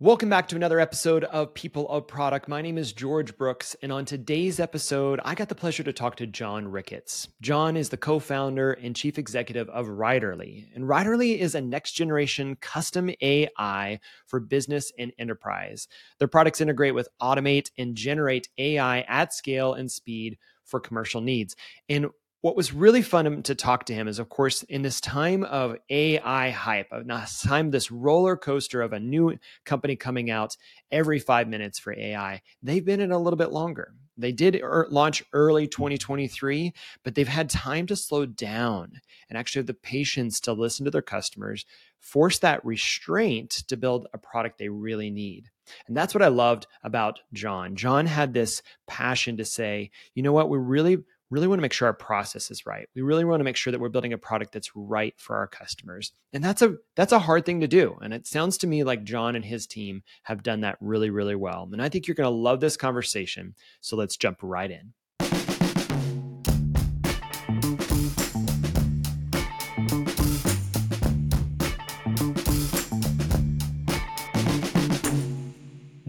Welcome back to another episode of People of Product. My name is George Brooks, and on today's episode, I got the pleasure to talk to Jon Ricketts. Jon is the co founder and chief executive of Writerly, and Writerly is a next generation custom AI for business and enterprise. Their products integrate with automate and generate AI at scale and speed for commercial needs. And what was really fun to talk to him is, of course, in this time of AI hype, of this time, this roller coaster of a new company coming out every five minutes for AI, they've been in a little bit longer. They did er- launch early 2023, but they've had time to slow down and actually have the patience to listen to their customers, force that restraint to build a product they really need. And that's what I loved about Jon. Jon had this passion to say, you know what, we're really really want to make sure our process is right. We really want to make sure that we're building a product that's right for our customers. And that's a that's a hard thing to do. And it sounds to me like Jon and his team have done that really really well. And I think you're going to love this conversation. So let's jump right in.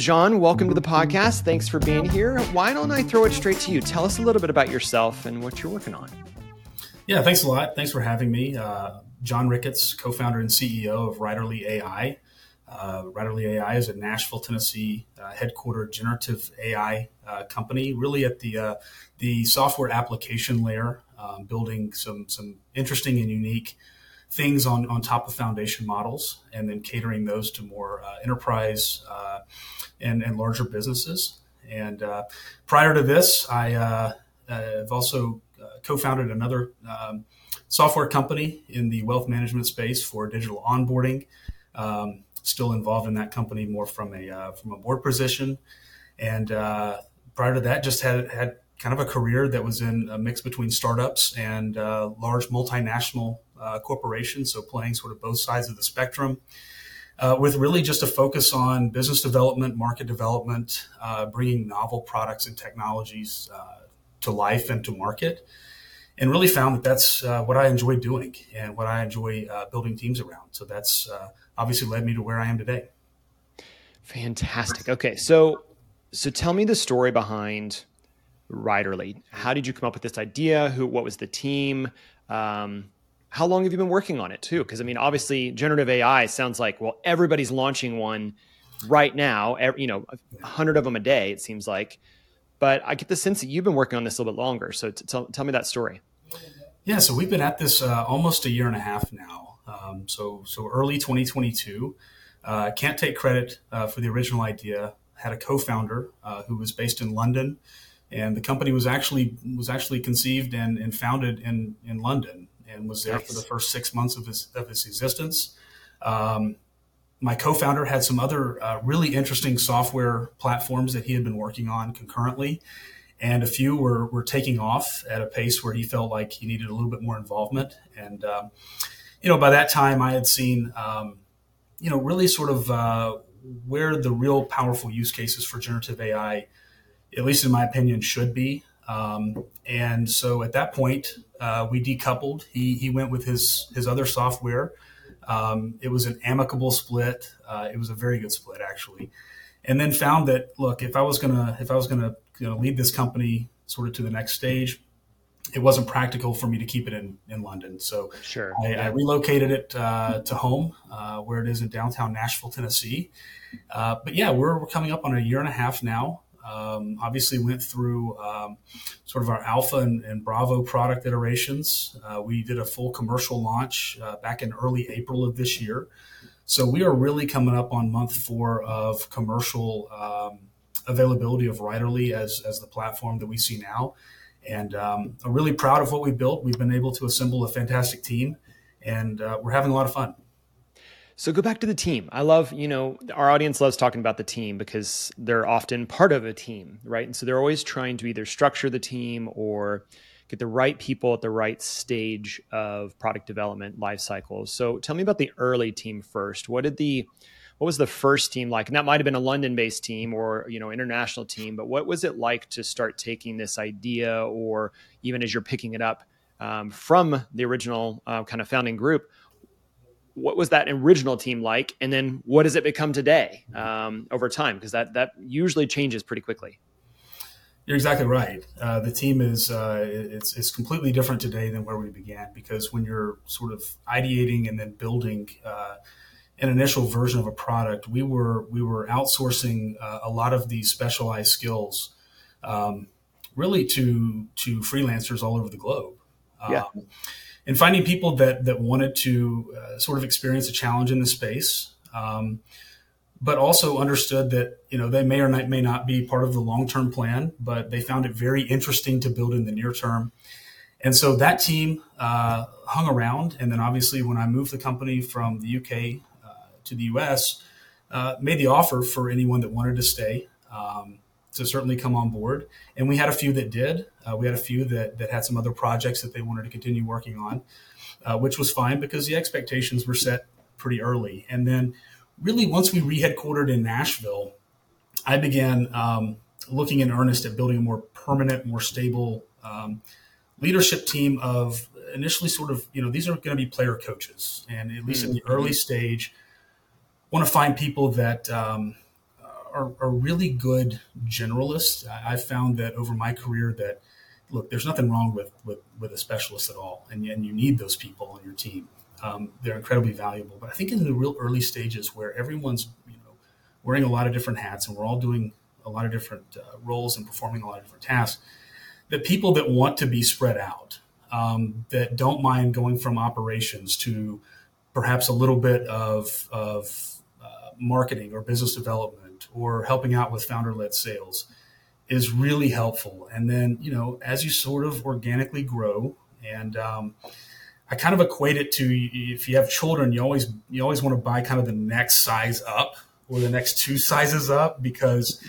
Jon, welcome to the podcast. Thanks for being here. Why don't I throw it straight to you? Tell us a little bit about yourself and what you're working on. Yeah, thanks a lot. Thanks for having me. Uh, Jon Ricketts, co founder and CEO of Writerly AI. Uh, Writerly AI is a Nashville, Tennessee uh, headquartered generative AI uh, company, really at the, uh, the software application layer, um, building some, some interesting and unique things on, on top of foundation models and then catering those to more uh, enterprise uh, and, and larger businesses. And uh, prior to this, I uh, have also uh, co-founded another um, software company in the wealth management space for digital onboarding. Um, still involved in that company more from a uh, from a board position. And uh, prior to that, just had had kind of a career that was in a mix between startups and uh, large multinational corporations. So playing sort of both sides of the spectrum uh, with really just a focus on business development, market development, uh, bringing novel products and technologies uh, to life and to market. And really found that that's uh, what I enjoy doing and what I enjoy uh, building teams around. So that's uh, obviously led me to where I am today. Fantastic. Okay, so so tell me the story behind Writerly. How did you come up with this idea? Who? What was the team? Um, how long have you been working on it too? Because I mean, obviously, generative AI sounds like well, everybody's launching one right now. Every, you know, a hundred of them a day. It seems like, but I get the sense that you've been working on this a little bit longer. So t- tell, tell me that story. Yeah, so we've been at this uh, almost a year and a half now. Um, so so early 2022. Uh, can't take credit uh, for the original idea. Had a co-founder uh, who was based in London, and the company was actually was actually conceived and, and founded in in London and was there nice. for the first six months of his of his existence. Um, my co-founder had some other uh, really interesting software platforms that he had been working on concurrently, and a few were were taking off at a pace where he felt like he needed a little bit more involvement. And um, you know, by that time, I had seen um, you know really sort of uh, where the real powerful use cases for generative AI, at least in my opinion, should be. Um, and so at that point, uh, we decoupled. He, he went with his, his other software. Um, it was an amicable split. Uh, it was a very good split, actually. And then found that, look, if I was gonna if I was gonna you know, lead this company sort of to the next stage, it wasn't practical for me to keep it in, in London. So sure. I, I relocated it uh, to home, uh, where it is in downtown Nashville, Tennessee. Uh, but yeah, we're, we're coming up on a year and a half now. Um, obviously, went through um, sort of our alpha and, and bravo product iterations. Uh, we did a full commercial launch uh, back in early April of this year. So we are really coming up on month four of commercial um, availability of Writerly as, as the platform that we see now. And um, I'm really proud of what we built. We've been able to assemble a fantastic team, and uh, we're having a lot of fun. So go back to the team. I love, you know, our audience loves talking about the team because they're often part of a team, right? And so they're always trying to either structure the team or get the right people at the right stage of product development life cycles. So tell me about the early team first. What did the what was the first team like? And that might have been a London-based team or you know international team, but what was it like to start taking this idea, or even as you're picking it up um, from the original uh, kind of founding group? What was that original team like, and then what does it become today um, over time? Because that that usually changes pretty quickly. You're exactly right. Uh, the team is uh, it's it's completely different today than where we began because when you're sort of ideating and then building uh, an initial version of a product, we were we were outsourcing uh, a lot of these specialized skills, um, really to to freelancers all over the globe. Yeah. Um, and finding people that that wanted to uh, sort of experience a challenge in the space. Um, but also understood that you know they may or may not be part of the long-term plan, but they found it very interesting to build in the near term. And so that team uh, hung around, and then obviously when I moved the company from the UK uh, to the US, uh, made the offer for anyone that wanted to stay um, to certainly come on board. And we had a few that did. Uh, we had a few that that had some other projects that they wanted to continue working on, uh, which was fine because the expectations were set pretty early. And then really once we re-headquartered in Nashville, I began um, looking in earnest at building a more permanent, more stable um, leadership team of initially sort of, you know, these are going to be player coaches. And at least mm-hmm. in the mm-hmm. early stage, want to find people that um, are, are, really good generalists. I, have found that over my career that, look, there's nothing wrong with, with, with a specialist at all. And, and you need those people on your team um, they're incredibly valuable. But I think in the real early stages where everyone's you know wearing a lot of different hats and we're all doing a lot of different uh, roles and performing a lot of different tasks, the people that want to be spread out, um, that don't mind going from operations to perhaps a little bit of, of uh, marketing or business development or helping out with founder-led sales is really helpful. And then you know as you sort of organically grow and um, I kind of equate it to if you have children, you always you always want to buy kind of the next size up or the next two sizes up because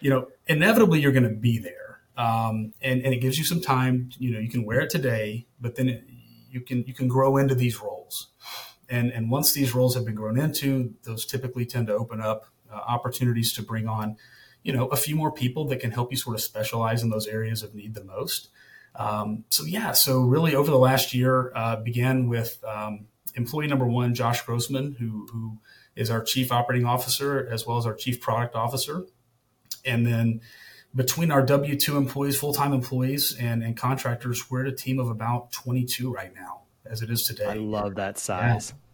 you know inevitably you're going to be there, um, and and it gives you some time. You know, you can wear it today, but then it, you can you can grow into these roles, and and once these roles have been grown into, those typically tend to open up uh, opportunities to bring on, you know, a few more people that can help you sort of specialize in those areas of need the most. Um, so yeah, so really over the last year, uh, began with um, employee number one, Josh Grossman, who who is our chief operating officer as well as our chief product officer, and then between our W two employees, full time employees, and and contractors, we're at a team of about twenty two right now, as it is today. I love that size. Yeah.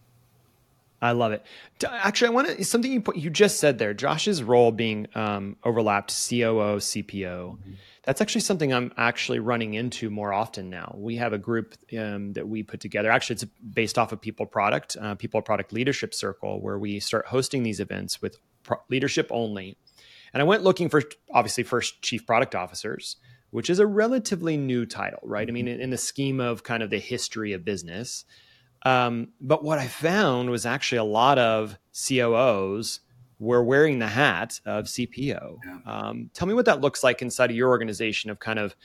I love it. Actually, I want to something you put, you just said there. Josh's role being um, overlapped COO, CPO. Mm-hmm that's actually something I'm actually running into more often now. We have a group um, that we put together. Actually, it's based off of People Product, uh, People Product Leadership Circle, where we start hosting these events with pro- leadership only. And I went looking for obviously first chief product officers, which is a relatively new title, right? I mean, in, in the scheme of kind of the history of business. Um, but what I found was actually a lot of COOs we're wearing the hat of CPO. Yeah. Um, tell me what that looks like inside of your organization of kind of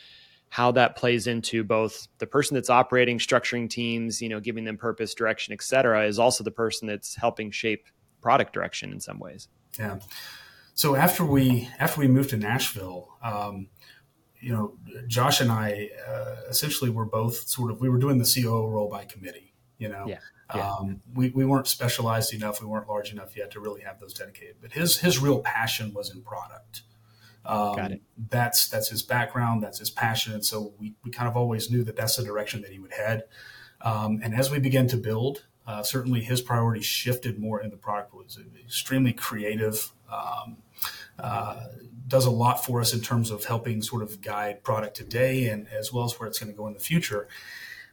how that plays into both the person that's operating, structuring teams, you know, giving them purpose, direction, et cetera, is also the person that's helping shape product direction in some ways. Yeah. So after we after we moved to Nashville, um, you know, Josh and I uh, essentially were both sort of we were doing the COO role by committee. You know, yeah. Yeah. Um, we, we weren't specialized enough. We weren't large enough yet to really have those dedicated. But his his real passion was in product. Um, Got it. That's that's his background. That's his passion. And so we, we kind of always knew that that's the direction that he would head. Um, and as we began to build, uh, certainly his priorities shifted more in the product. Was extremely creative. Um, uh, does a lot for us in terms of helping sort of guide product today and as well as where it's going to go in the future.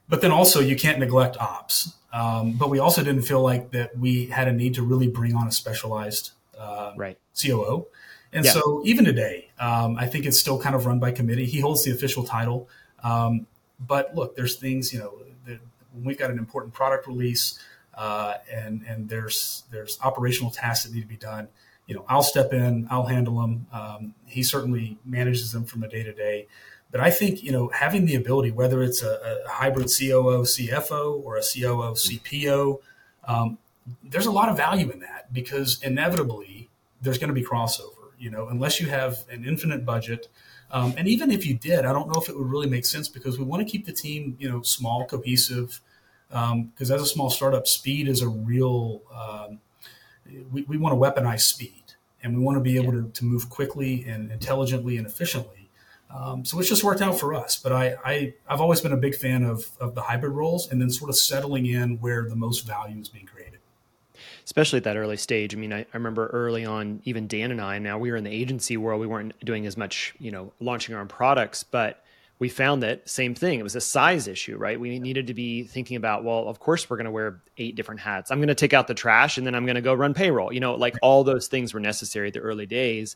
But then also you can't neglect ops. Um, but we also didn't feel like that we had a need to really bring on a specialized uh, right. COO. And yeah. so even today, um, I think it's still kind of run by committee. He holds the official title. Um, but look, there's things, you know, that when we've got an important product release uh, and, and there's, there's operational tasks that need to be done, you know, I'll step in, I'll handle them. Um, he certainly manages them from a day to day. But I think you know having the ability, whether it's a, a hybrid COO CFO or a COO CPO, um, there's a lot of value in that because inevitably there's going to be crossover. You know, unless you have an infinite budget, um, and even if you did, I don't know if it would really make sense because we want to keep the team you know small, cohesive. because um, as a small startup, speed is a real. Um, we, we want to weaponize speed, and we want to be able to, to move quickly and intelligently and efficiently. Um, so it's just worked out for us. But I, I I've always been a big fan of of the hybrid roles, and then sort of settling in where the most value is being created especially at that early stage. I mean, I, I, remember early on, even Dan and I, now we were in the agency world, we weren't doing as much, you know, launching our own products, but we found that same thing. It was a size issue, right? We needed to be thinking about, well, of course we're going to wear eight different hats. I'm going to take out the trash and then I'm going to go run payroll. You know, like all those things were necessary at the early days.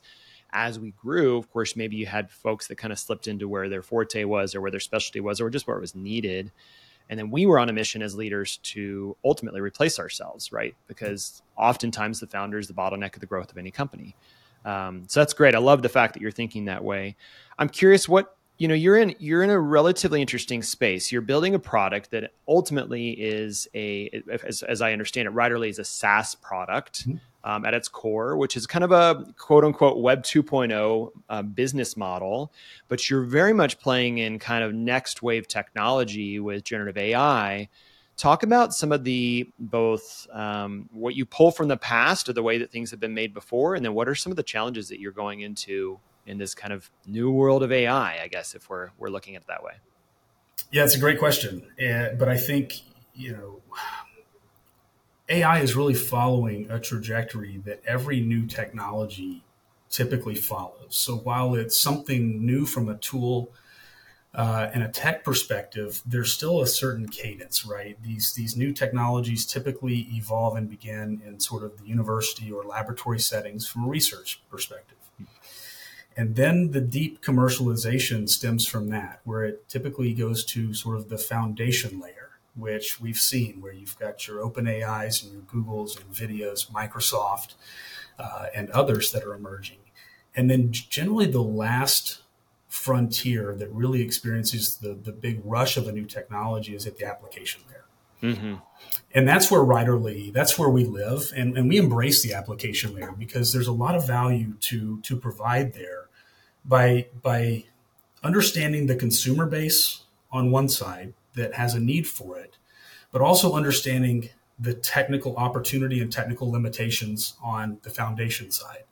As we grew, of course, maybe you had folks that kind of slipped into where their forte was or where their specialty was or just where it was needed. And then we were on a mission as leaders to ultimately replace ourselves, right? Because oftentimes the founder is the bottleneck of the growth of any company. Um, so that's great. I love the fact that you're thinking that way. I'm curious what you know you're in you're in a relatively interesting space. You're building a product that ultimately is a as, as i understand it Writerly is a saas product mm-hmm. um, at its core which is kind of a quote unquote web 2.0 uh, business model. But you're very much playing in kind of next wave technology with generative ai talk about some of the both um, what you pull from the past or the way that things have been made before and then what are some of the challenges that you're going into in this kind of new world of AI, I guess, if we're we're looking at it that way? Yeah, it's a great question, but I think you know AI is really following a trajectory that every new technology typically follows. So while it's something new from a tool uh, and a tech perspective, there's still a certain cadence, right? These these new technologies typically evolve and begin in sort of the university or laboratory settings from a research perspective. And then the deep commercialization stems from that, where it typically goes to sort of the foundation layer, which we've seen, where you've got your open AIs and your Googles and Nvidias, Microsoft, uh, and others that are emerging. And then generally the last frontier that really experiences the, the big rush of a new technology is at the application layer. Mm-hmm. And that's where Writerly, that's where we live. And, and we embrace the application layer because there's a lot of value to, to provide there by, by understanding the consumer base on one side that has a need for it, but also understanding the technical opportunity and technical limitations on the foundation side.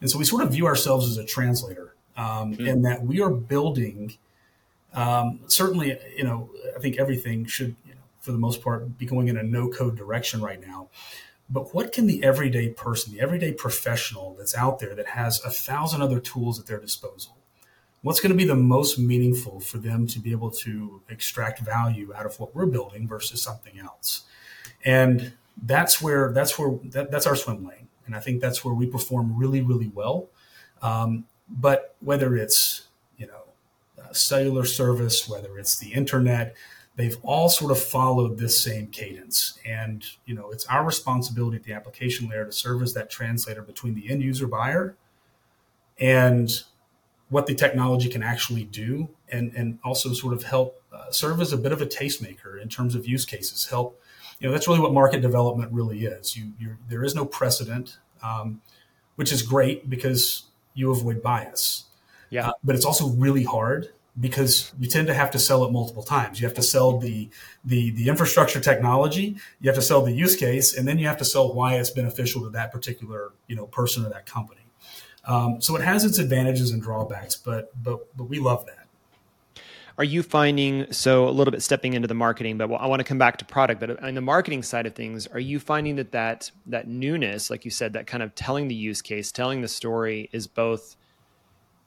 And so we sort of view ourselves as a translator um, mm-hmm. in that we are building. Um, certainly, you know, I think everything should for the most part, be going in a no code direction right now. But what can the everyday person, the everyday professional that's out there that has a thousand other tools at their disposal, what's going to be the most meaningful for them to be able to extract value out of what we're building versus something else? And that's where that's where that, that's our swim lane, and I think that's where we perform really really well. Um, but whether it's you know cellular service, whether it's the internet, they've all sort of followed this same cadence. And, you know, it's our responsibility at the application layer to serve as that translator between the end user buyer and what the technology can actually do and, and also sort of help uh, serve as a bit of a tastemaker in terms of use cases, help, you know, that's really what market development really is. You, you there is no precedent, um, which is great because you avoid bias. Yeah. Uh, but it's also really hard because you tend to have to sell it multiple times. You have to sell the, the, the infrastructure technology, you have to sell the use case, and then you have to sell why it's beneficial to that particular you know person or that company. Um, so it has its advantages and drawbacks, but but but we love that. Are you finding so a little bit stepping into the marketing, but I want to come back to product. But on the marketing side of things, are you finding that that that newness, like you said, that kind of telling the use case, telling the story, is both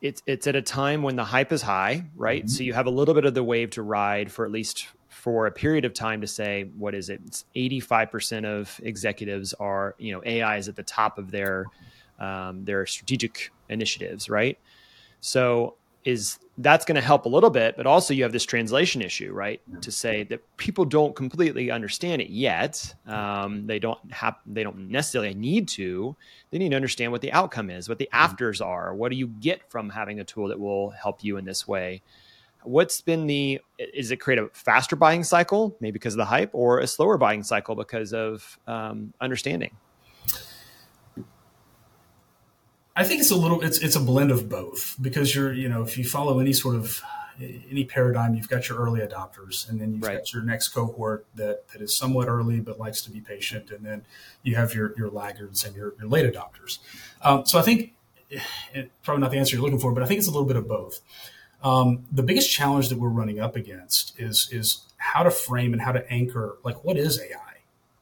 it's it's at a time when the hype is high, right? Mm-hmm. So you have a little bit of the wave to ride for at least for a period of time to say what is it? Eighty five percent of executives are you know AI is at the top of their um, their strategic initiatives, right? So is that's going to help a little bit, but also you have this translation issue, right? To say that people don't completely understand it yet. Um, they don't have, they don't necessarily need to. They need to understand what the outcome is, what the mm-hmm. afters are. What do you get from having a tool that will help you in this way? What's been the? Is it create a faster buying cycle, maybe because of the hype, or a slower buying cycle because of um, understanding? I think it's a little it's it's a blend of both because you're you know if you follow any sort of any paradigm, you've got your early adopters, and then you've right. got your next cohort that, that is somewhat early but likes to be patient, and then you have your your laggards and your, your late adopters. Um, so I think it, probably not the answer you're looking for, but I think it's a little bit of both. Um, the biggest challenge that we're running up against is is how to frame and how to anchor like what is AI,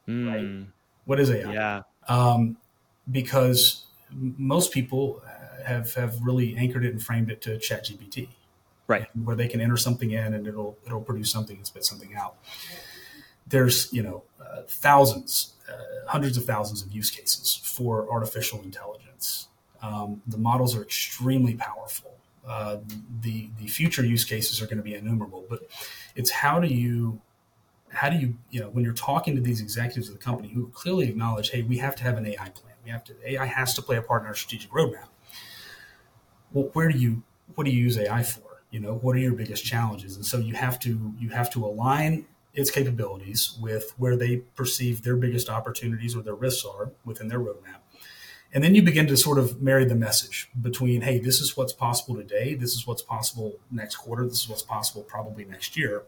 mm. right? What is AI? Yeah. Um, because most people have have really anchored it and framed it to ChatGPT, right? Where they can enter something in and it'll it'll produce something and spit something out. There's you know uh, thousands, uh, hundreds of thousands of use cases for artificial intelligence. Um, the models are extremely powerful. Uh, the the future use cases are going to be innumerable, but it's how do you how do you you know when you're talking to these executives of the company who clearly acknowledge, hey, we have to have an AI plan. We have to AI has to play a part in our strategic roadmap well, where do you what do you use AI for? You know, what are your biggest challenges? And so you have to you have to align its capabilities with where they perceive their biggest opportunities or their risks are within their roadmap. And then you begin to sort of marry the message between, hey, this is what's possible today, this is what's possible next quarter, this is what's possible probably next year,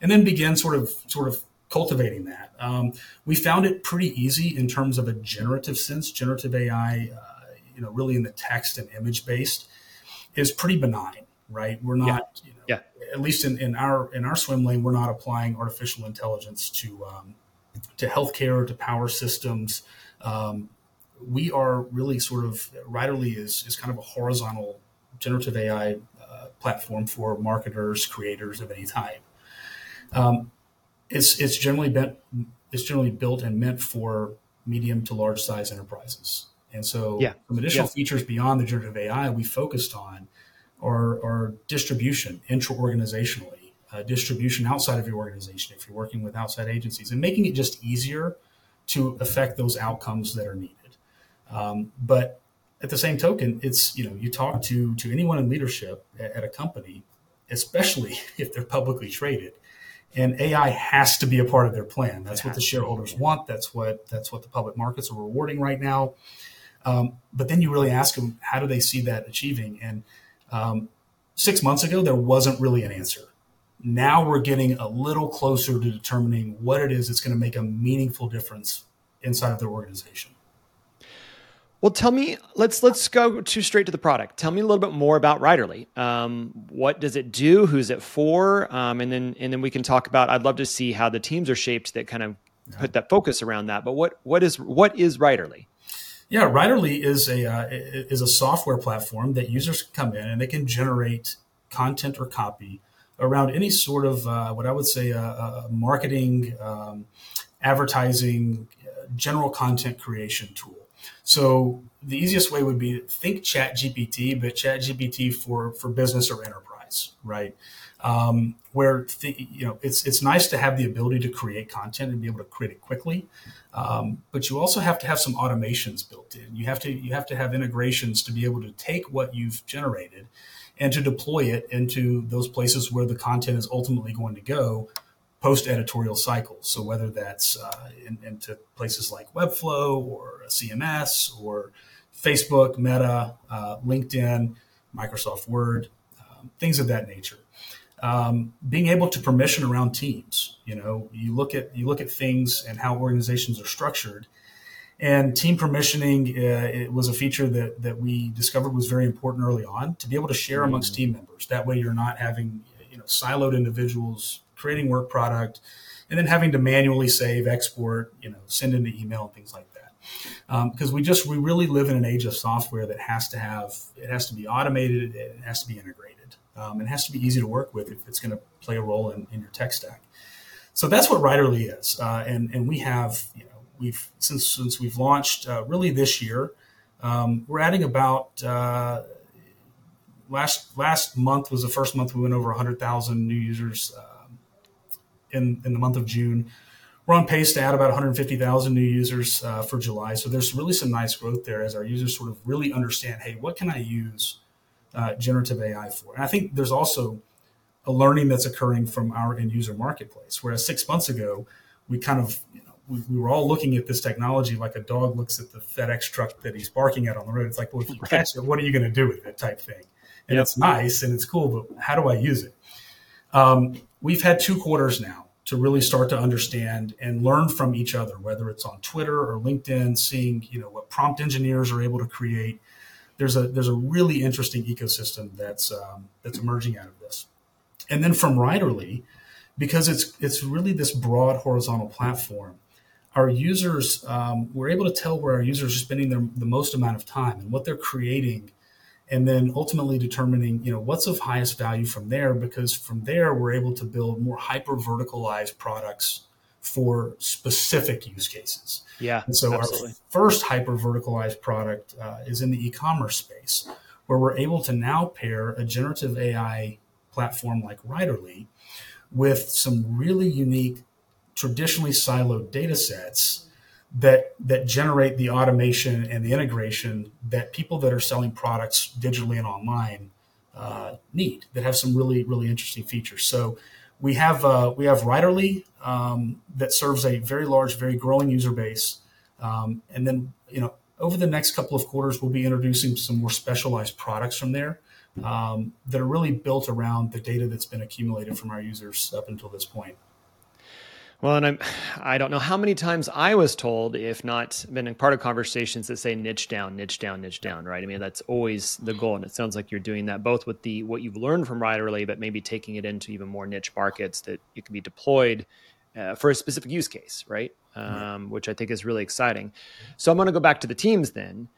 and then begin sort of sort of cultivating that. Um, we found it pretty easy in terms of a generative sense, generative AI, uh, you know, really in the text and image based is pretty benign, right? We're not, yeah. You know, yeah. at least in, in our in our swim lane, we're not applying artificial intelligence to um, to healthcare, to power systems. Um, we are really sort of Writerly is is kind of a horizontal generative AI uh, platform for marketers, creators of any type. Um, it's it's generally bent it's generally built and meant for medium to large size enterprises. And so, yeah. some additional yeah. features beyond the generative AI we focused on are, are distribution intra organizationally, uh, distribution outside of your organization if you're working with outside agencies, and making it just easier to affect those outcomes that are needed. Um, but at the same token, it's you know you talk to to anyone in leadership at, at a company, especially if they're publicly traded, and AI has to be a part of their plan. That's what the shareholders want. That's what that's what the public markets are rewarding right now. Um, but then you really ask them, how do they see that achieving? And um, six months ago, there wasn't really an answer. Now we're getting a little closer to determining what it is that's going to make a meaningful difference inside of their organization. Well, tell me. Let's let's go to straight to the product. Tell me a little bit more about Writerly. Um, what does it do? Who's it for? Um, and then and then we can talk about. I'd love to see how the teams are shaped that kind of put that focus around that. But what what is what is Writerly? Yeah, Writerly is a uh, is a software platform that users can come in and they can generate content or copy around any sort of uh, what I would say a, a marketing, um, advertising, uh, general content creation tool. So the easiest way would be think Chat GPT, but Chat GPT for for business or enterprise, right? um, where you know it's it's nice to have the ability to create content and be able to create it quickly, um, but you also have to have some automations built in. You have to you have to have integrations to be able to take what you've generated and to deploy it into those places where the content is ultimately going to go post editorial cycles. So whether that's uh, in, into places like Webflow or CMS or Facebook, Meta, uh, LinkedIn, Microsoft Word, um, things of that nature um, being able to permission around teams. You know, you look at you look at things and how organizations are structured, and team permissioning uh, it was a feature that that we discovered was very important early on to be able to share amongst mm-hmm. team members. That way, you're not having you know siloed individuals creating work product, and then having to manually save, export, you know, send into email and things like that. Because um, we just we really live in an age of software that has to have it has to be automated, it has to be integrated. Um, it has to be easy to work with if it's going to play a role in, in your tech stack. So that's what Writerly is, uh, and and we have you know we've since since we've launched uh, really this year, um, we're adding about uh, last last month was the first month we went over 100,000 new users um, in in the month of June. We're on pace to add about 150,000 new users uh, for July. So there's really some nice growth there as our users sort of really understand, hey, what can I use uh, generative AI for. And I think there's also a learning that's occurring from our end user marketplace. Whereas six months ago, we kind of you know, we, we, were all looking at this technology like a dog looks at the FedEx truck that he's barking at on the road. It's like, well, if you catch it, what are you going to do with it? Type thing. and yep. it's nice and it's cool, but how do I use it? Um, we've had two quarters now to really start to understand and learn from each other, whether it's on Twitter or LinkedIn, seeing you know what prompt engineers are able to create. There's a there's a really interesting ecosystem that's um, that's emerging out of this, and then from Writerly, because it's it's really this broad horizontal platform. Our users, um, we're able to tell where our users are spending their, the most amount of time and what they're creating and then ultimately determining you know what's of highest value from there because from there we're able to build more hyper verticalized products for specific use cases yeah and so absolutely. our first hyper verticalized product uh, is in the e-commerce space where we're able to now pair a generative ai platform like writerly with some really unique traditionally siloed data sets that that generate the automation and the integration that people that are selling products digitally and online uh, need that have some really really interesting features. So we have uh, we have Writerly um, that serves a very large, very growing user base, um, and then you know over the next couple of quarters we'll be introducing some more specialized products from there um, that are really built around the data that's been accumulated from our users up until this point. Well, and I'm, I don't know how many times I was told, if not been in part of conversations that say niche down, niche down, niche down, right? I mean, that's always the goal. And it sounds like you're doing that both with the, what you've learned from Writerly, but maybe taking it into even more niche markets that it can be deployed uh, for a specific use case, right? Um, which I think is really exciting. So I'm going to go back to the teams then.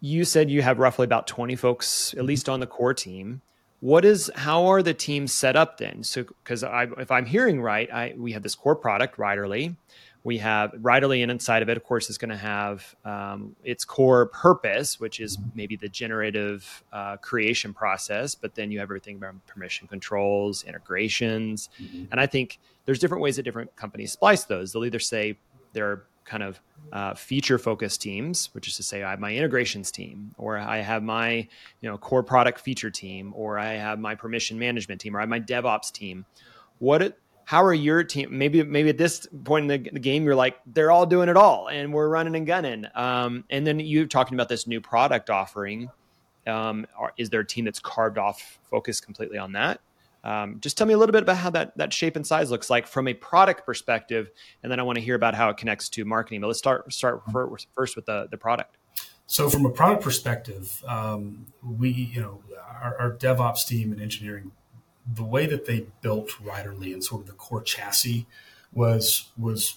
You said you have roughly about 20 folks, at least on the core team what is how are the teams set up then? So because I, if i'm hearing right I, we have this core product writerly we have writerly and inside of it of course is going to have um, its core purpose which is maybe the generative uh, creation process but then you have everything around permission controls integrations. Mm-hmm. and i think there's different ways that different companies splice those. They'll either say they're kind of uh, feature focused teams, which is to say, I have my integrations team, or I have my you know core product feature team, or I have my permission management team, or I have my DevOps team. What how are your team? Maybe maybe at this point in the, the, game, you're like they're all doing it all, and we're running and gunning. Um, and then you're talking about this new product offering. Um, are, is there a team that's carved off focus completely on that? Um, just tell me a little bit about how that that shape and size looks like from a product perspective, and then I want to hear about how it connects to marketing. But let's start start first with the the product. So, from a product perspective, um, we you know our, our, DevOps team and engineering, the way that they built Writerly and sort of the core chassis was was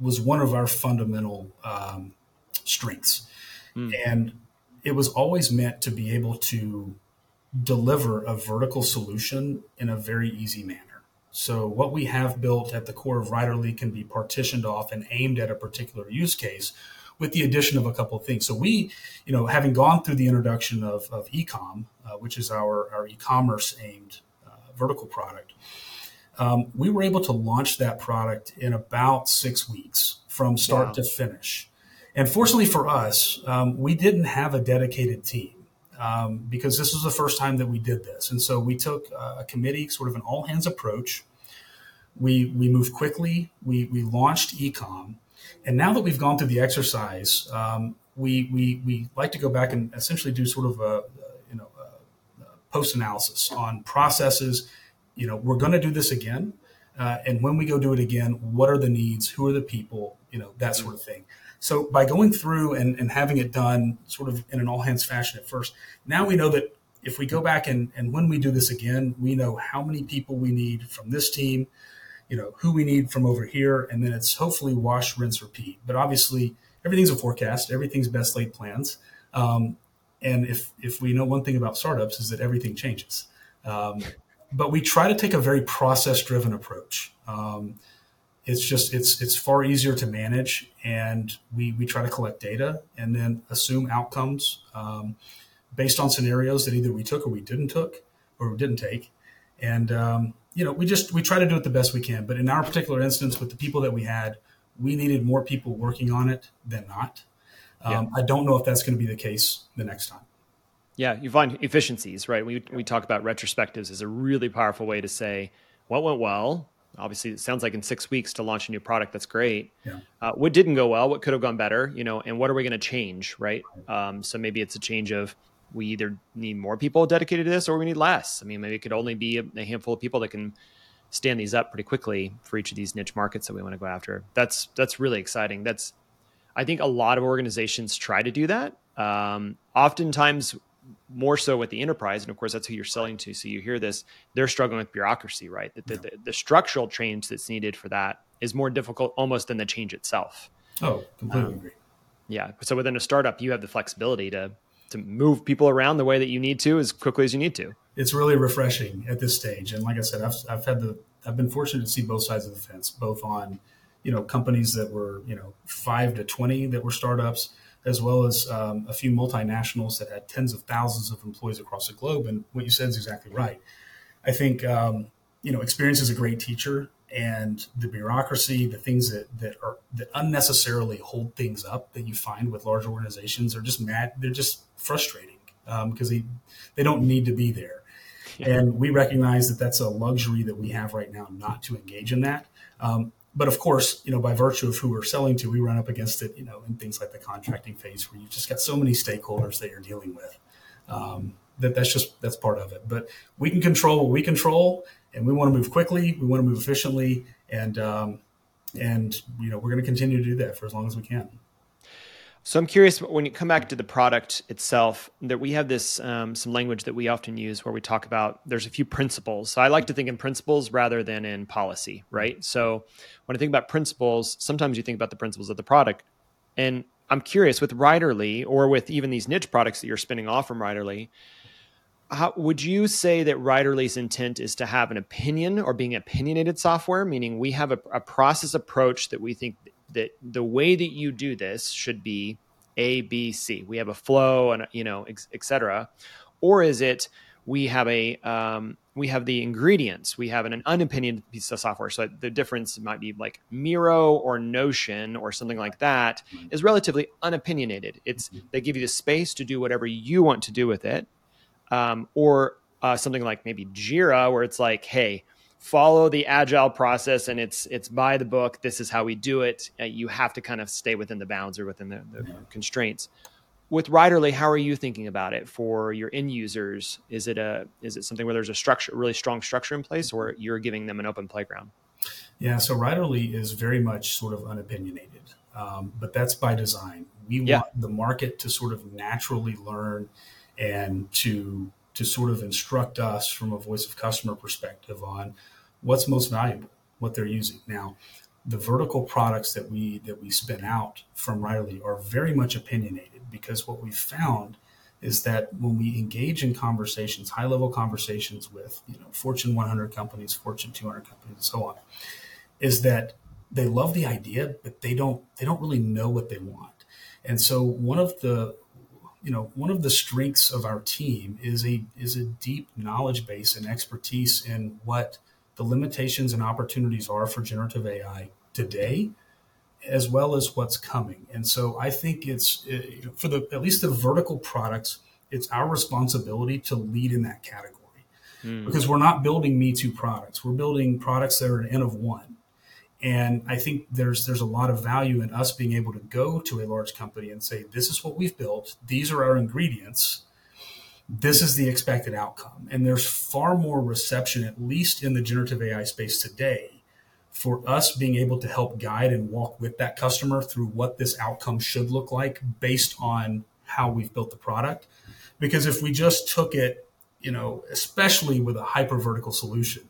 was one of our fundamental um, strengths, mm. and it was always meant to be able to deliver a vertical solution in a very easy manner. So what we have built at the core of Writerly can be partitioned off and aimed at a particular use case with the addition of a couple of things. So we, you know, having gone through the introduction of, of ecom, uh, which is our, our e-commerce aimed uh, vertical product, um, we were able to launch that product in about six weeks from start wow. to finish. And fortunately for us, um, we didn't have a dedicated team um, because this was the first time that we did this. And so we took a committee, sort of an all hands approach. We, we moved quickly. We, we launched ecom. And now that we've gone through the exercise, um, we, we, we like to go back and essentially do sort of a, you know, post analysis on processes. You know, we're going to do this again. Uh, and when we go do it again, what are the needs? Who are the people? You know, that sort of thing. So by going through and, and having it done sort of in an all hands fashion at first, now we know that if we go back and, and when we do this again, we know how many people we need from this team, you know, who we need from over here, and then it's hopefully wash, rinse, repeat. But obviously, everything's a forecast, everything's best laid plans. Um, and if if we know one thing about startups is that everything changes. Um, but we try to take a very process driven approach. Um, it's just it's it's far easier to manage and we we try to collect data and then assume outcomes um, based on scenarios that either we took or we didn't took or we didn't take. And um, you know we just we try to do it the best we can. But in our particular instance with the people that we had we needed more people working on it than not. Um, yeah. i don't know if that's going to be the case the next time. Yeah you find efficiencies right? We, we talk about retrospectives as a really powerful way to say what went well obviously it sounds like in six weeks to launch a new product that's great yeah. uh, what didn't go well what could have gone better you know and what are we going to change right um, so maybe it's a change of we either need more people dedicated to this or we need less. I mean, maybe it could only be a, handful of people that can stand these up pretty quickly for each of these niche markets that we want to go after. That's that's really exciting. That's I think a lot of organizations try to do that. Um, oftentimes more so with the enterprise, and of course that's who you're selling to. So you hear this, they're struggling with bureaucracy, right? The, the, the, the structural change that's needed for that is more difficult almost than the change itself. Oh, completely um, agree. Yeah. So within a startup, you have the flexibility to to move people around the way that you need to as quickly as you need to. It's really refreshing at this stage. And like I said, I've, I've had the, I've been fortunate to see both sides of the fence, both on, you know, companies that were, you know, five to 20 that were startups, as well as um, a few multinationals that had tens of thousands of employees across the globe. And what you said is exactly right. I think, um, you know, experience is a great teacher and the bureaucracy, the things that, that are that unnecessarily hold things up that you find with large organizations are just mad. They're just frustrating because um, they they don't need to be there. Yeah. And we recognize that that's a luxury that we have right now, not to engage in that. Um, but of course, you know, by virtue of who we're selling to, we run up against it, you know, in things like the contracting phase, where you've just got so many stakeholders that you're dealing with. Um, that that's just that's part of it. But we can control what we control, and we want to move quickly. We want to move efficiently, and um, and you know we're going to continue to do that for as long as we can. So I'm curious when you come back to the product itself that we have this um, some language that we often use where we talk about there's a few principles. So I like to think in principles rather than in policy, right? So when I think about principles, sometimes you think about the principles of the product, and I'm curious with Writerly or with even these niche products that you're spinning off from Writerly, how would you say that Writerly's intent is to have an opinion or being opinionated software, meaning we have a, a, process approach that we think that the way that you do this should be A, B, C. We have a flow and you know, etc. Or is it we have a um, we have the ingredients. We have an, an unopinionated piece of software. So the difference might be like Miro or Notion or something like that is relatively unopinionated. It's they give you the space to do whatever you want to do with it um, or uh, something like maybe Jira, where it's like, hey, follow the agile process and it's it's by the book. This is how we do it. Uh, you have to kind of stay within the bounds or within the, the constraints. With Writerly, how are you thinking about it for your end users? Is it a is it something where there's a structure, really strong structure in place, or you're giving them an open playground? Yeah, so Writerly is very much sort of unopinionated, um, but that's by design. We yeah. want the market to sort of naturally learn and to to sort of instruct us from a voice of customer perspective on what's most valuable, what they're using. Now, the vertical products that we that we spin out from Writerly are very much opinionated because what we've found is that when we engage in conversations, high level conversations with you know Fortune 100 companies, Fortune 200 companies, and so on, is that they love the idea, but they don't they don't really know what they want. And so one of the you know one of the strengths of our team is a is a deep knowledge base and expertise in what the limitations and opportunities are for generative AI today as well as what's coming. And so i think it's uh, for the at least the vertical products it's our responsibility to lead in that category. Mm. because we're not building me too products. We're building products that are an n of one and I think there's there's a lot of value in us being able to go to a large company and say, this is what we've built, these are our ingredients, this is the expected outcome. And there's far more reception, at least in the generative AI space today, for us being able to help guide and walk with that customer through what this outcome should look like based on how we've built the product. Because if we just took it, you know, especially with a hyper vertical solution,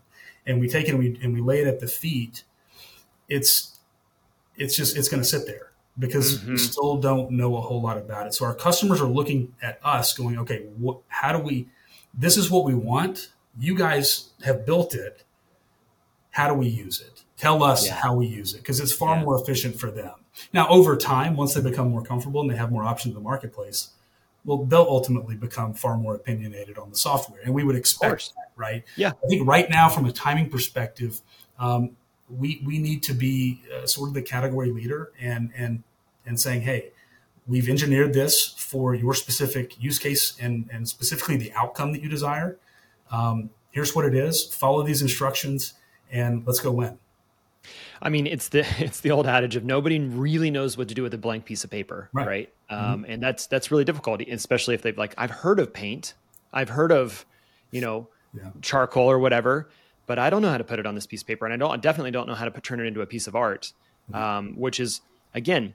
and we take it and we, and we lay it at the feet it's it's just it's going to sit there because mm-hmm. we still don't know a whole lot about it. So our customers are looking at us, going, okay, what, how do we? This is what we want. You guys have built it. How do we use it? Tell us yeah. how we use it because it's far yeah. more efficient for them. Now, over time, once they become more comfortable and they have more options in the marketplace, well, they'll ultimately become far more opinionated on the software, and we would expect that, right? Yeah. I think right now, from a timing perspective, um, we we need to be uh, sort of the category leader and and and saying, hey, we've engineered this for your specific use case and and specifically the outcome that you desire. Um, here's what it is. Follow these instructions and let's go win. I mean, it's the it's the old adage of nobody really knows what to do with a blank piece of paper, right? right? Mm-hmm. Um, and that's that's really difficult, especially if they've like I've heard of paint, I've heard of, you know, yeah. charcoal or whatever, but I don't know how to put it on this piece of paper, and I don't I definitely don't know how to put, turn it into a piece of art, mm-hmm. um, which is again,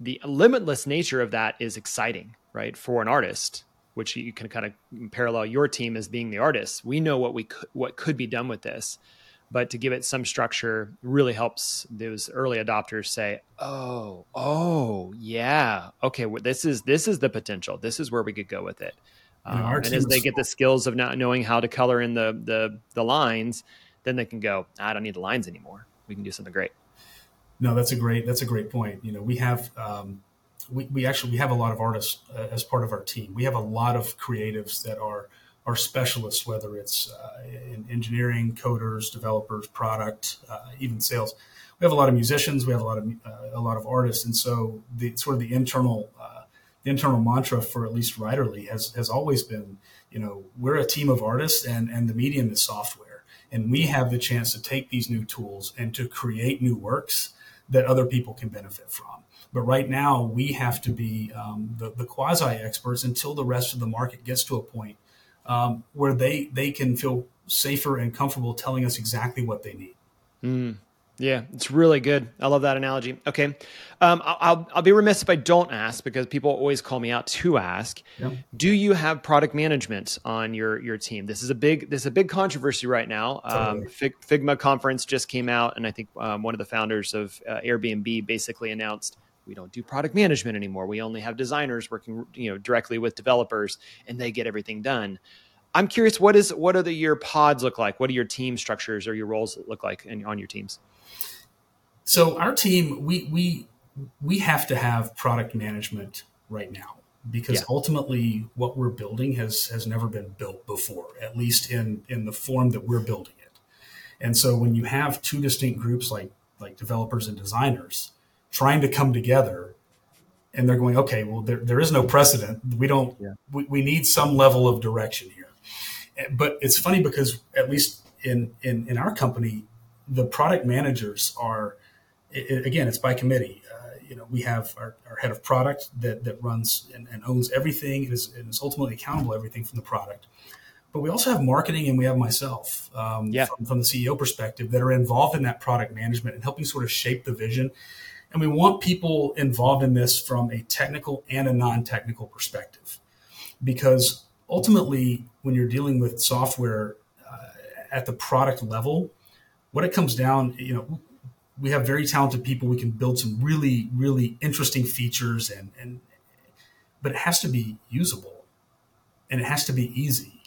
the limitless nature of that is exciting, right? For an artist, which you can kind of parallel your team as being the artist. We know what we could, what could be done with this but to give it some structure really helps those early adopters say oh oh yeah okay well, this is this is the potential this is where we could go with it um, and as they get the skills of not knowing how to color in the the the lines then they can go i don't need the lines anymore. We can do something great. No that's a great that's a great point. You know we have um, we, we actually we have a lot of artists uh, as part of our team. We have a lot of creatives that are our specialists, whether it's uh, in engineering, coders, developers, product, uh, even sales. We have a lot of musicians. We have a lot of uh, a lot of artists, and so the sort of the internal uh, the internal mantra for at least Writerly has has always been, you know, we're a team of artists, and and the medium is software, and we have the chance to take these new tools and to create new works that other people can benefit from. But right now, we have to be um, the, the quasi experts until the rest of the market gets to a point um, where they they can feel safer and comfortable telling us exactly what they need. Mm. Yeah, it's really good. I love that analogy. Okay, um, I'll I'll be remiss if I don't ask because people always call me out to ask. Yeah. Do you have product management on your your team? This is a big this is a big controversy right now. Um, Figma conference just came out, and I think um, one of the founders of uh, Airbnb basically announced we don't do product management anymore. We only have designers working, you know, directly with developers, and they get everything done. I'm curious, what is what are the your pods look like? What do your team structures or your roles look like in, on your teams? So our team, we we we have to have product management right now because yeah. ultimately what we're building has has never been built before, at least in in the form that we're building it. And so when you have two distinct groups like like developers and designers, trying to come together and they're going, okay, well, there, there is no precedent. We don't, yeah. we, we need some level of direction here. Eh, but it's funny because at least in, in, in our company, the product managers are, it, again, it's by committee. Uh, you know, we have our, our, head of product that, that runs and, and owns everything and is, and is ultimately accountable everything from the product. But we also have marketing and we have myself um, yeah. from, from the CEO perspective that are involved in that product management and helping sort of shape the vision and we want people involved in this from a technical and a non technical perspective. Because ultimately, when you're dealing with software uh, at the product level, what it comes down, you know, we have very talented people. We can build some really, really interesting features, and, and but it has to be usable and it has to be easy.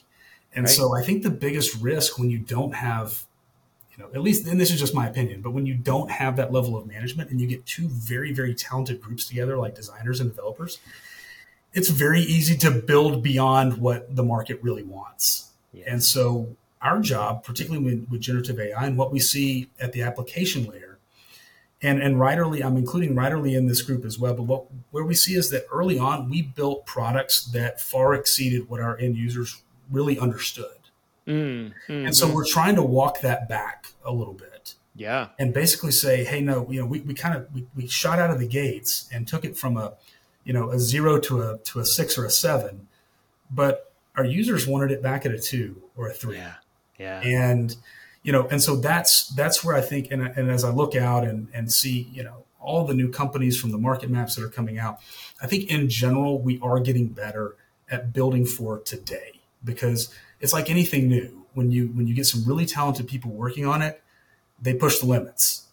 And right. so I think the biggest risk when you don't have you know, at least, and this is just my opinion, but when you don't have that level of management and you get two very, very talented groups together, like designers and developers, it's very easy to build beyond what the market really wants. Yeah. And so, our job, particularly with, with, generative AI and what we see at the application layer, and and Writerly, I'm including Writerly in this group as well. But what where we see is that early on we built products that far exceeded what our end users really understood. Mm, mm, and so we're trying to walk that back a little bit. Yeah. And basically say, hey, no, you know, we, we kind of we, we shot out of the gates and took it from a, you know, a zero to a to a six or a seven, but our users wanted it back at a two or a three. Yeah. Yeah. And you know, and so that's that's where I think, and, and as I look out and and see, you know, all the new companies from the market maps that are coming out, I think in general we are getting better at building for today because it's like anything new. When you when you get some really talented people working on it, they push the limits.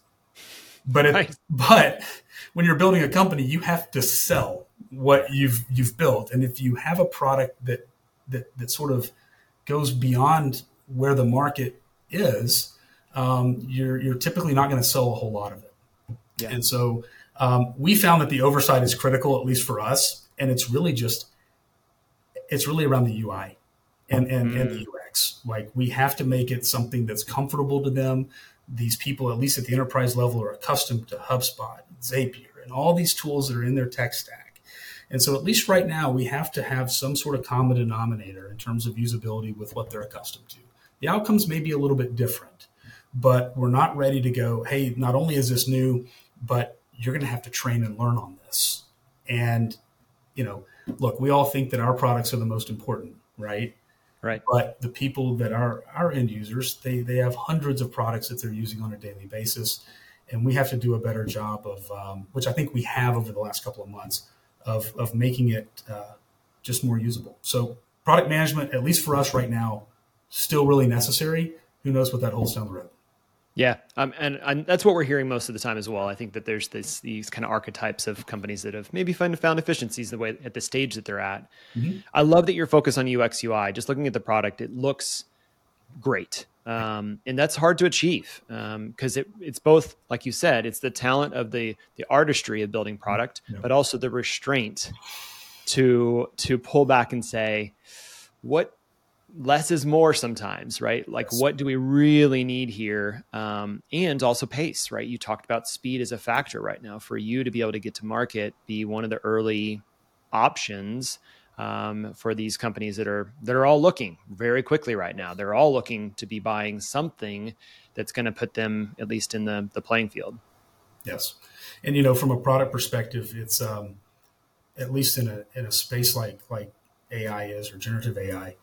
But it, but when you're building a company, you have to sell what you've you've built, and if you have a product that that that sort of goes beyond where the market is, um, you're you're typically not going to sell a whole lot of it. Yeah. And so um, we found that the oversight is critical, at least for us, and it's really just it's really around the UI and, and, mm. and the mm. UX. Like we have to make it something that's comfortable to them. These people, at least at the enterprise level, are accustomed to HubSpot, Zapier, and all these tools that are in their tech stack. And so, at least right now, we have to have some sort of common denominator in terms of usability with what they're accustomed to. The outcomes may be a little bit different, but we're not ready to go, hey, not only is this new, but you're going to have to train and learn on this. And, you know, look, we all think that our products are the most important, right? Right. But the people that are our end users, they, they have hundreds of products that they're using on a daily basis. And we have to do a better job of, um, which I think we have over the last couple of months, of, of making it uh, just more usable. So, product management, at least for us right now, still really necessary. Who knows what that holds down the road? Yeah, um, and, and, that's what we're hearing most of the time as well. I think that there's this, these kind of archetypes of companies that have maybe found, found efficiencies the way at the stage that they're at. Mm-hmm. I love that you're focused on UX UI. Just looking at the product, it looks great, um, and that's hard to achieve because um, it, it's both, like you said, it's the talent of the the artistry of building product, yeah. but also the restraint to to pull back and say, what less is more sometimes, right? Like, yes. what do we really need here? Um, and also pace, right? You talked about speed as a factor right now for you to be able to get to market, be one of the early options um, for these companies that are that are all looking very quickly right now. They're all looking to be buying something that's going to put them at least in the the playing field. Yes, and you know, from a product perspective, it's um, at least in a in a space like like AI is or generative AI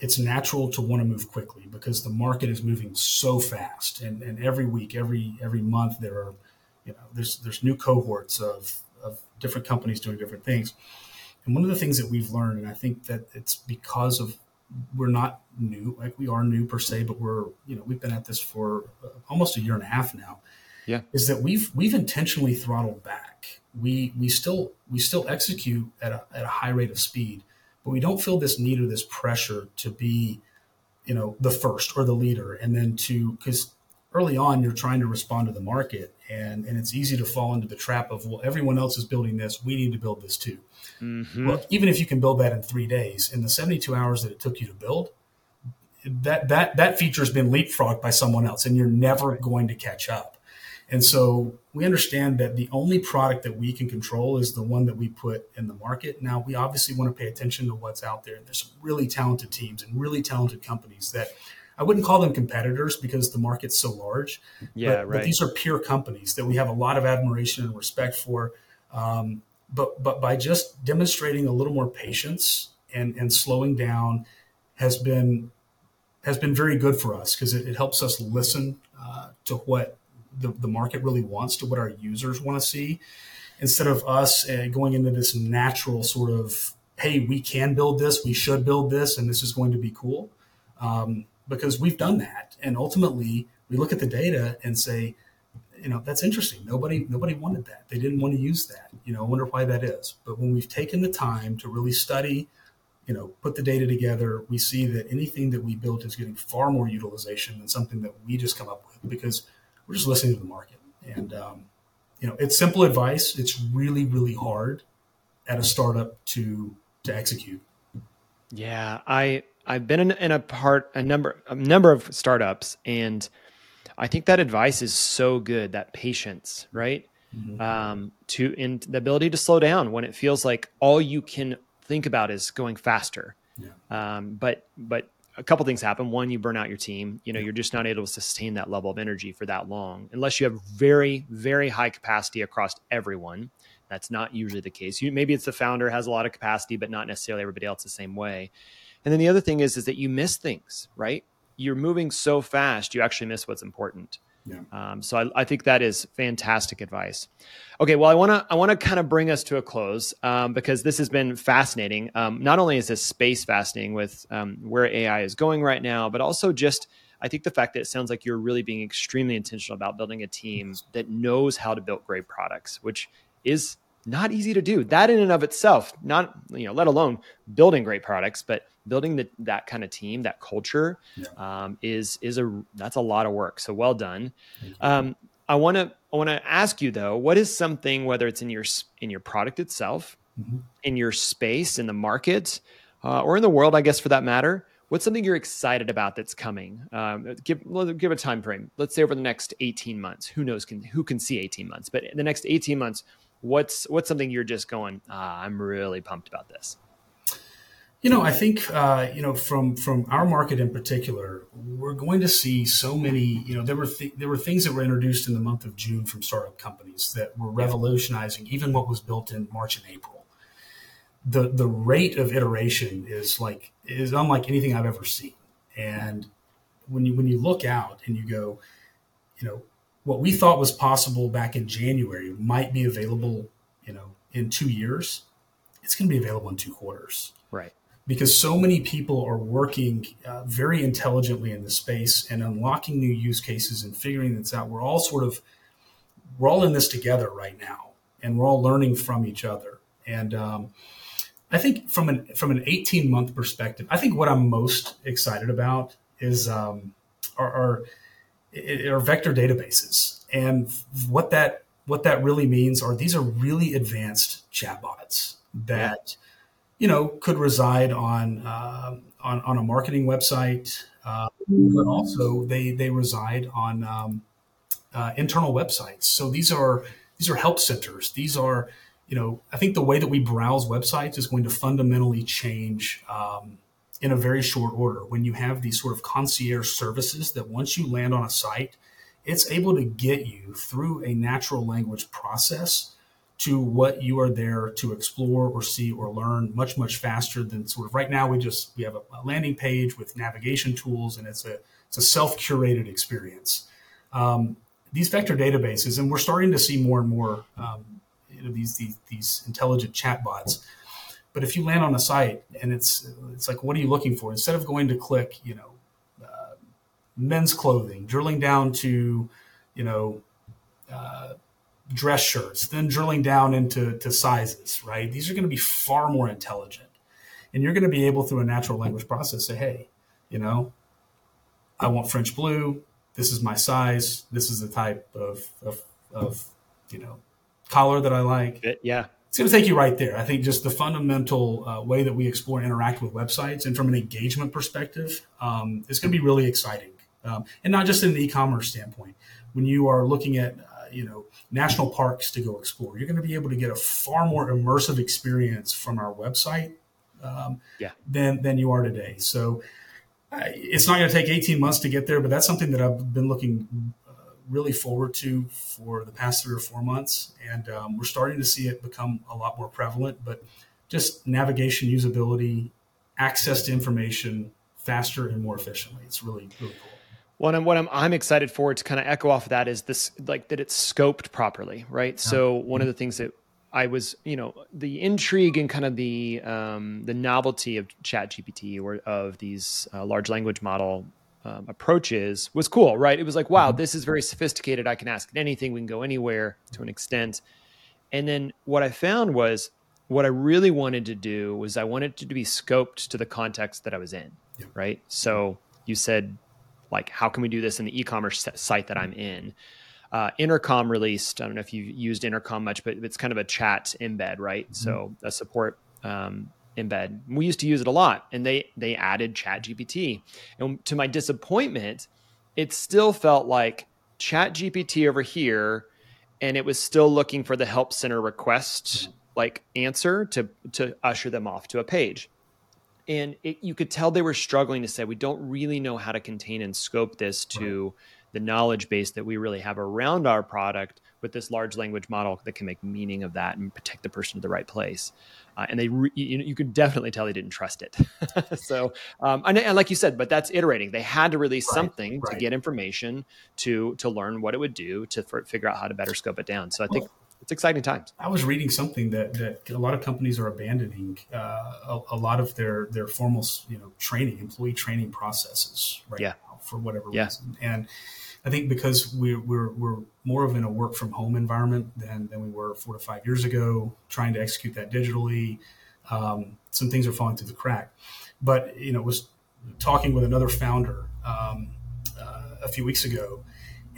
it's natural to want to move quickly because the market is moving so fast. And, and every week every every month there are you know there's there's new cohorts of of different companies doing different things. And one of the things that we've learned and i think that it's because of we're not new like we are new per se but we're you know we've been at this for uh, almost a year and a half now yeah. is that we've we've intentionally throttled back. We we still we still execute at a, at a high rate of speed but we don't feel this need or this pressure to be, you know, the first or the leader. And then to, because early on, you're trying to respond to the market and, and it's easy to fall into the trap of, well, everyone else is building this. We need to build this too. Mm-hmm. Well, even if you can build that in three days, in the 72 hours that it took you to build, that, that, that feature has been leapfrogged by someone else and you're never going to catch up. And so we understand that the only product that we can control is the one that we put in the market. Now, we obviously want to pay attention to what's out there. There's some really talented teams and really talented companies that I wouldn't call them competitors because the market's so large. Yeah, but, right. But these are peer companies that we have a lot of admiration and respect for. Um, but but by just demonstrating a little more patience and and slowing down has been has been very good for us because it, it helps us listen uh, to what the, the market really wants to what our users want to see instead of us uh, going into this natural sort of hey we can build this we should build this and this is going to be cool. Um, because we've done that. And ultimately we look at the data and say you know that's interesting. Nobody nobody wanted that. They didn't want to use that. You know i wonder why that is. But when we've taken the time to really study you know put the data together we see that anything that we built is getting far more utilization than something that we just come up with. Because we're just listening to the market. And um, you know, it's simple advice. It's really, really hard at a startup to to execute. Yeah, I I've been in, in a part a number a number of startups, and I think that advice is so good. That patience, right? Mm-hmm. Um, to in the ability to slow down when it feels like all you can think about is going faster. Yeah. Um, but but a couple things happen. One, you burn out your team. You know, you're just not able to sustain that level of energy for that long unless you have very, very high capacity across everyone. That's not usually the case. You, maybe it's the founder has a lot of capacity, but not necessarily everybody else the same way. And then the other thing is, is that you miss things, right? You're moving so fast, you actually miss what's important. Yeah. Um, so I, I, think that is fantastic advice. Okay, well, I want to I want to kind of bring us to a close um, because this has been fascinating. Um, not only is this space fascinating with um, where AI is going right now, but also just I think the fact that it sounds like you're really being extremely intentional about building a team that knows how to build great products, which is not easy to do. That in and of itself, not you know, let alone building great products, but building the, that kind of team, that culture, yeah. um, is is a that's a lot of work. So well done. Um, I want to I want to ask you though, what is something whether it's in your in your product itself, mm-hmm. in your space, in the market, uh, or in the world, I guess for that matter. What's something you're excited about that's coming? Um, give give a time frame. Let's say over the next 18 months. Who knows? Can who can see 18 months? But in the next 18 months, what's what's something you're just going? Ah, I'm really pumped about this. You know, I think uh, you know from from our market in particular, we're going to see so many. You know, there were th- there were things that were introduced in the month of June from startup companies that were revolutionizing even what was built in March and April. The the rate of iteration is like is unlike anything I've ever seen. And when you when you look out and you go, you know, what we thought was possible back in January might be available, you know, in two years. It's going to be available in two quarters. Right because so many people are working uh, very intelligently in the space and unlocking new use cases and figuring this out. We're all sort of we're all in this together right now, and we're all learning from each other. And um, I think from an from an 18 month perspective, I think what I'm most excited about is um, our, our, our vector databases and what that what that really means are these are really advanced chatbots that. You know, could reside on uh, on, on a marketing website, uh, but also they they reside on um, uh, internal websites. So these are these are help centers. These are you know, I think the way that we browse websites is going to fundamentally change um, in a very short order. When you have these sort of concierge services that once you land on a site, it's able to get you through a natural language process to what you are there to explore or see or learn much much faster than sort of right now we just we have a, landing page with navigation tools and it's a it's a self curated experience um, these vector databases and we're starting to see more and more um, you know, these, these these intelligent chatbots but if you land on a site and it's it's like what are you looking for instead of going to click you know uh, men's clothing drilling down to you know uh, dress shirts, then drilling down into to sizes, right? These are going to be far more intelligent. And you're going to be able through a natural language process say, hey, you know, I want French blue. This is my size. This is the type of, of, of you know, collar that I like. Yeah. It's going to take you right there. I think just the fundamental uh, way that we explore and interact with websites and from an engagement perspective, um, it's going to be really exciting. Um, and not just in the e-commerce standpoint. When you are looking at you know national parks to go explore. You're going to be able to get a far more immersive experience from our website um, yeah. than than you are today. So uh, it's not going to take 18 months to get there, but that's something that I've been looking uh, really forward to for the past three or four months, and um, we're starting to see it become a lot more prevalent. But just navigation, usability, access to information faster and more efficiently. It's really really cool. What I'm what I'm I'm excited for to kind of echo off of that is this like that it's scoped properly, right? Yeah. So one of the things that I was, you know, the intrigue and kind of the um, the novelty of Chat GPT or of these uh, large language model um, approaches was cool, right? It was like, wow, mm-hmm. this is very sophisticated. I can ask anything. We can go anywhere to an extent. And then what I found was what I really wanted to do was I wanted to be scoped to the context that I was in, yeah. right? So you said like how can we do this in the e-commerce site that i'm in uh, intercom released i don't know if you've used intercom much but it's kind of a chat embed right mm-hmm. so a support um, embed we used to use it a lot and they they added chat gpt and to my disappointment it still felt like chat gpt over here and it was still looking for the help center request like answer to to usher them off to a page and it, you could tell they were struggling to say we don't really know how to contain and scope this to right. The knowledge base that we really have around our product with this large language model that can make meaning of that and protect the person to the right place uh, and they re- you, you, could definitely tell they didn't trust it so um, and, and, like you said but that's iterating they had to release right. something right. to get information to to learn what it would do to for, figure out how to better scope it down so i think it's exciting times. I was reading something that, that a lot of companies are abandoning uh, a, a, lot of their their formal you know training employee training processes right yeah. now for whatever yeah. reason and I think because we're, we're, we're more of in a work from home environment than, than we were four to five years ago, trying to execute that digitally. Um, some things are falling through the crack. But, you know, was talking with another founder um, uh, a few weeks ago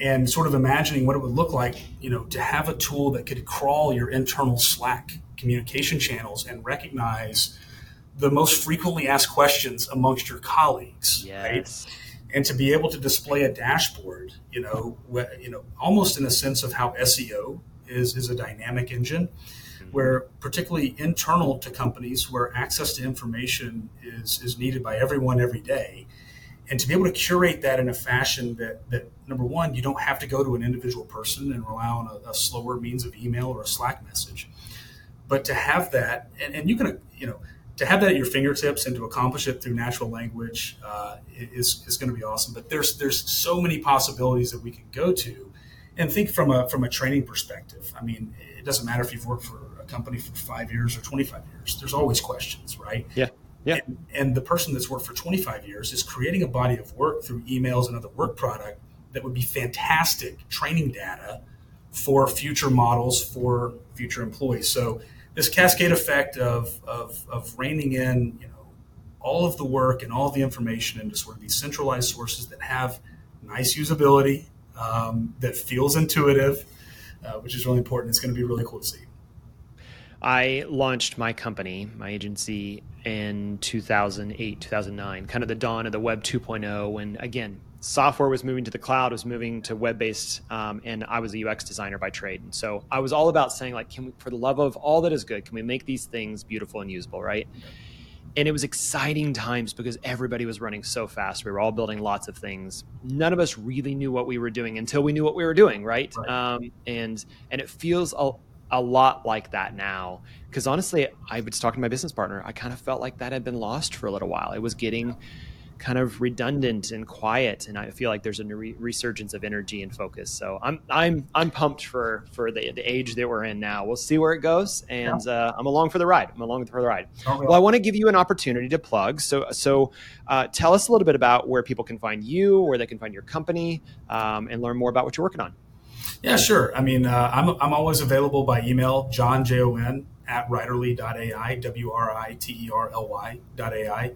and sort of imagining what it would look like, you know, to have a tool that could crawl your internal Slack communication channels and recognize the most frequently asked questions amongst your colleagues, yes. right? And to be able to display a dashboard, you know, wh- you know, almost in a sense of how SEO is is a dynamic engine. Mm-hmm. where particularly internal to companies where access to information is, is needed by everyone every day and to be able to curate that in a fashion that, that number one you don't have to go to an individual person and rely on a, a slower means of email or a slack message but to have that and, and you can you know to have that at your fingertips and to accomplish it through natural language uh, is, is going to be awesome. But there's there's so many possibilities that we can go to and think from a from a training perspective. I mean it doesn't matter if you've worked for a company for five years or 25 years. There's always questions right? Yeah. Yeah. And, and, the person that's worked for 25 years is creating a body of work through emails and other work product that would be fantastic training data for future models for future employees. So this cascade effect of, of, of reining in, you know, all of the work and all the information into sort of these centralized sources that have nice usability, um, that feels intuitive, uh, which is really important. It's going to be really cool to see. I launched my company, my agency, in 2008, 2009, kind of the dawn of the Web 2.0, when again, software was moving to the cloud, was moving to web based, um, and I was a UX designer by trade. And so I was all about saying, like, can we, for the love of all that is good, can we make these things beautiful and usable, right? And it was exciting times because everybody was running so fast. We were all building lots of things. None of us really knew what we were doing until we knew what we were doing, right? right. Um, and and it feels a, a lot like that now. Because honestly, I was talking to my business partner. I kind of felt like that had been lost for a little while. It was getting kind of redundant and quiet, and I feel like there's a re- resurgence of energy and focus. So I'm I'm I'm pumped for for the, the age that we're in now. We'll see where it goes, and yeah. uh, I'm along for the ride. I'm along for the ride. Oh, well, I want to give you an opportunity to plug. So so uh, tell us a little bit about where people can find you, where they can find your company, um, and learn more about what you're working on. Yeah, sure. I mean, uh, I'm, I'm always available by email, jon, J-O-N, at writerly.ai, W-R-I-T-E-R-L-Y dot A-I.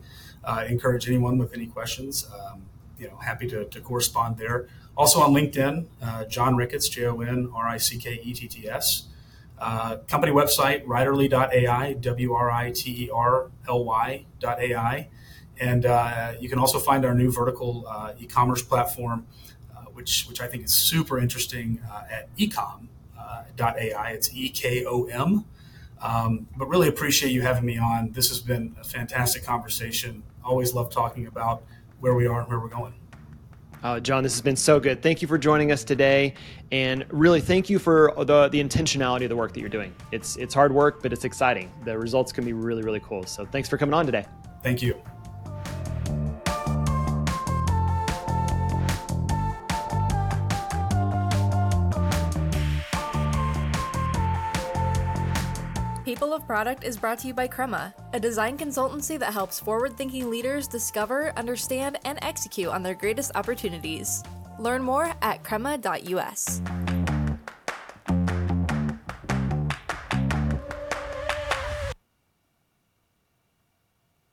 Uh, encourage anyone with any questions. Um, you know, happy to, to correspond there. Also on LinkedIn, uh, Jon Ricketts, J-O-N-R-I-C-K-E-T-T-S. Uh, company website, writerly.ai, W-R-I-T-E-R-L-Y dot A-I. And uh, you can also find our new vertical uh, e-commerce platform, which which I think is super interesting uh, at ekom.ai. Uh, it's E K O M. Um, but really appreciate you having me on. This has been a fantastic conversation. Always love talking about where we are and where we're going. Uh, Jon, this has been so good. Thank you for joining us today, and really thank you for the the intentionality of the work that you're doing. It's it's hard work, but it's exciting. The results can be really really cool. So thanks for coming on today. Thank you. People of Product is brought to you by Crema, a design consultancy that helps forward thinking leaders discover, understand, and execute on their greatest opportunities. Learn more at crema.us.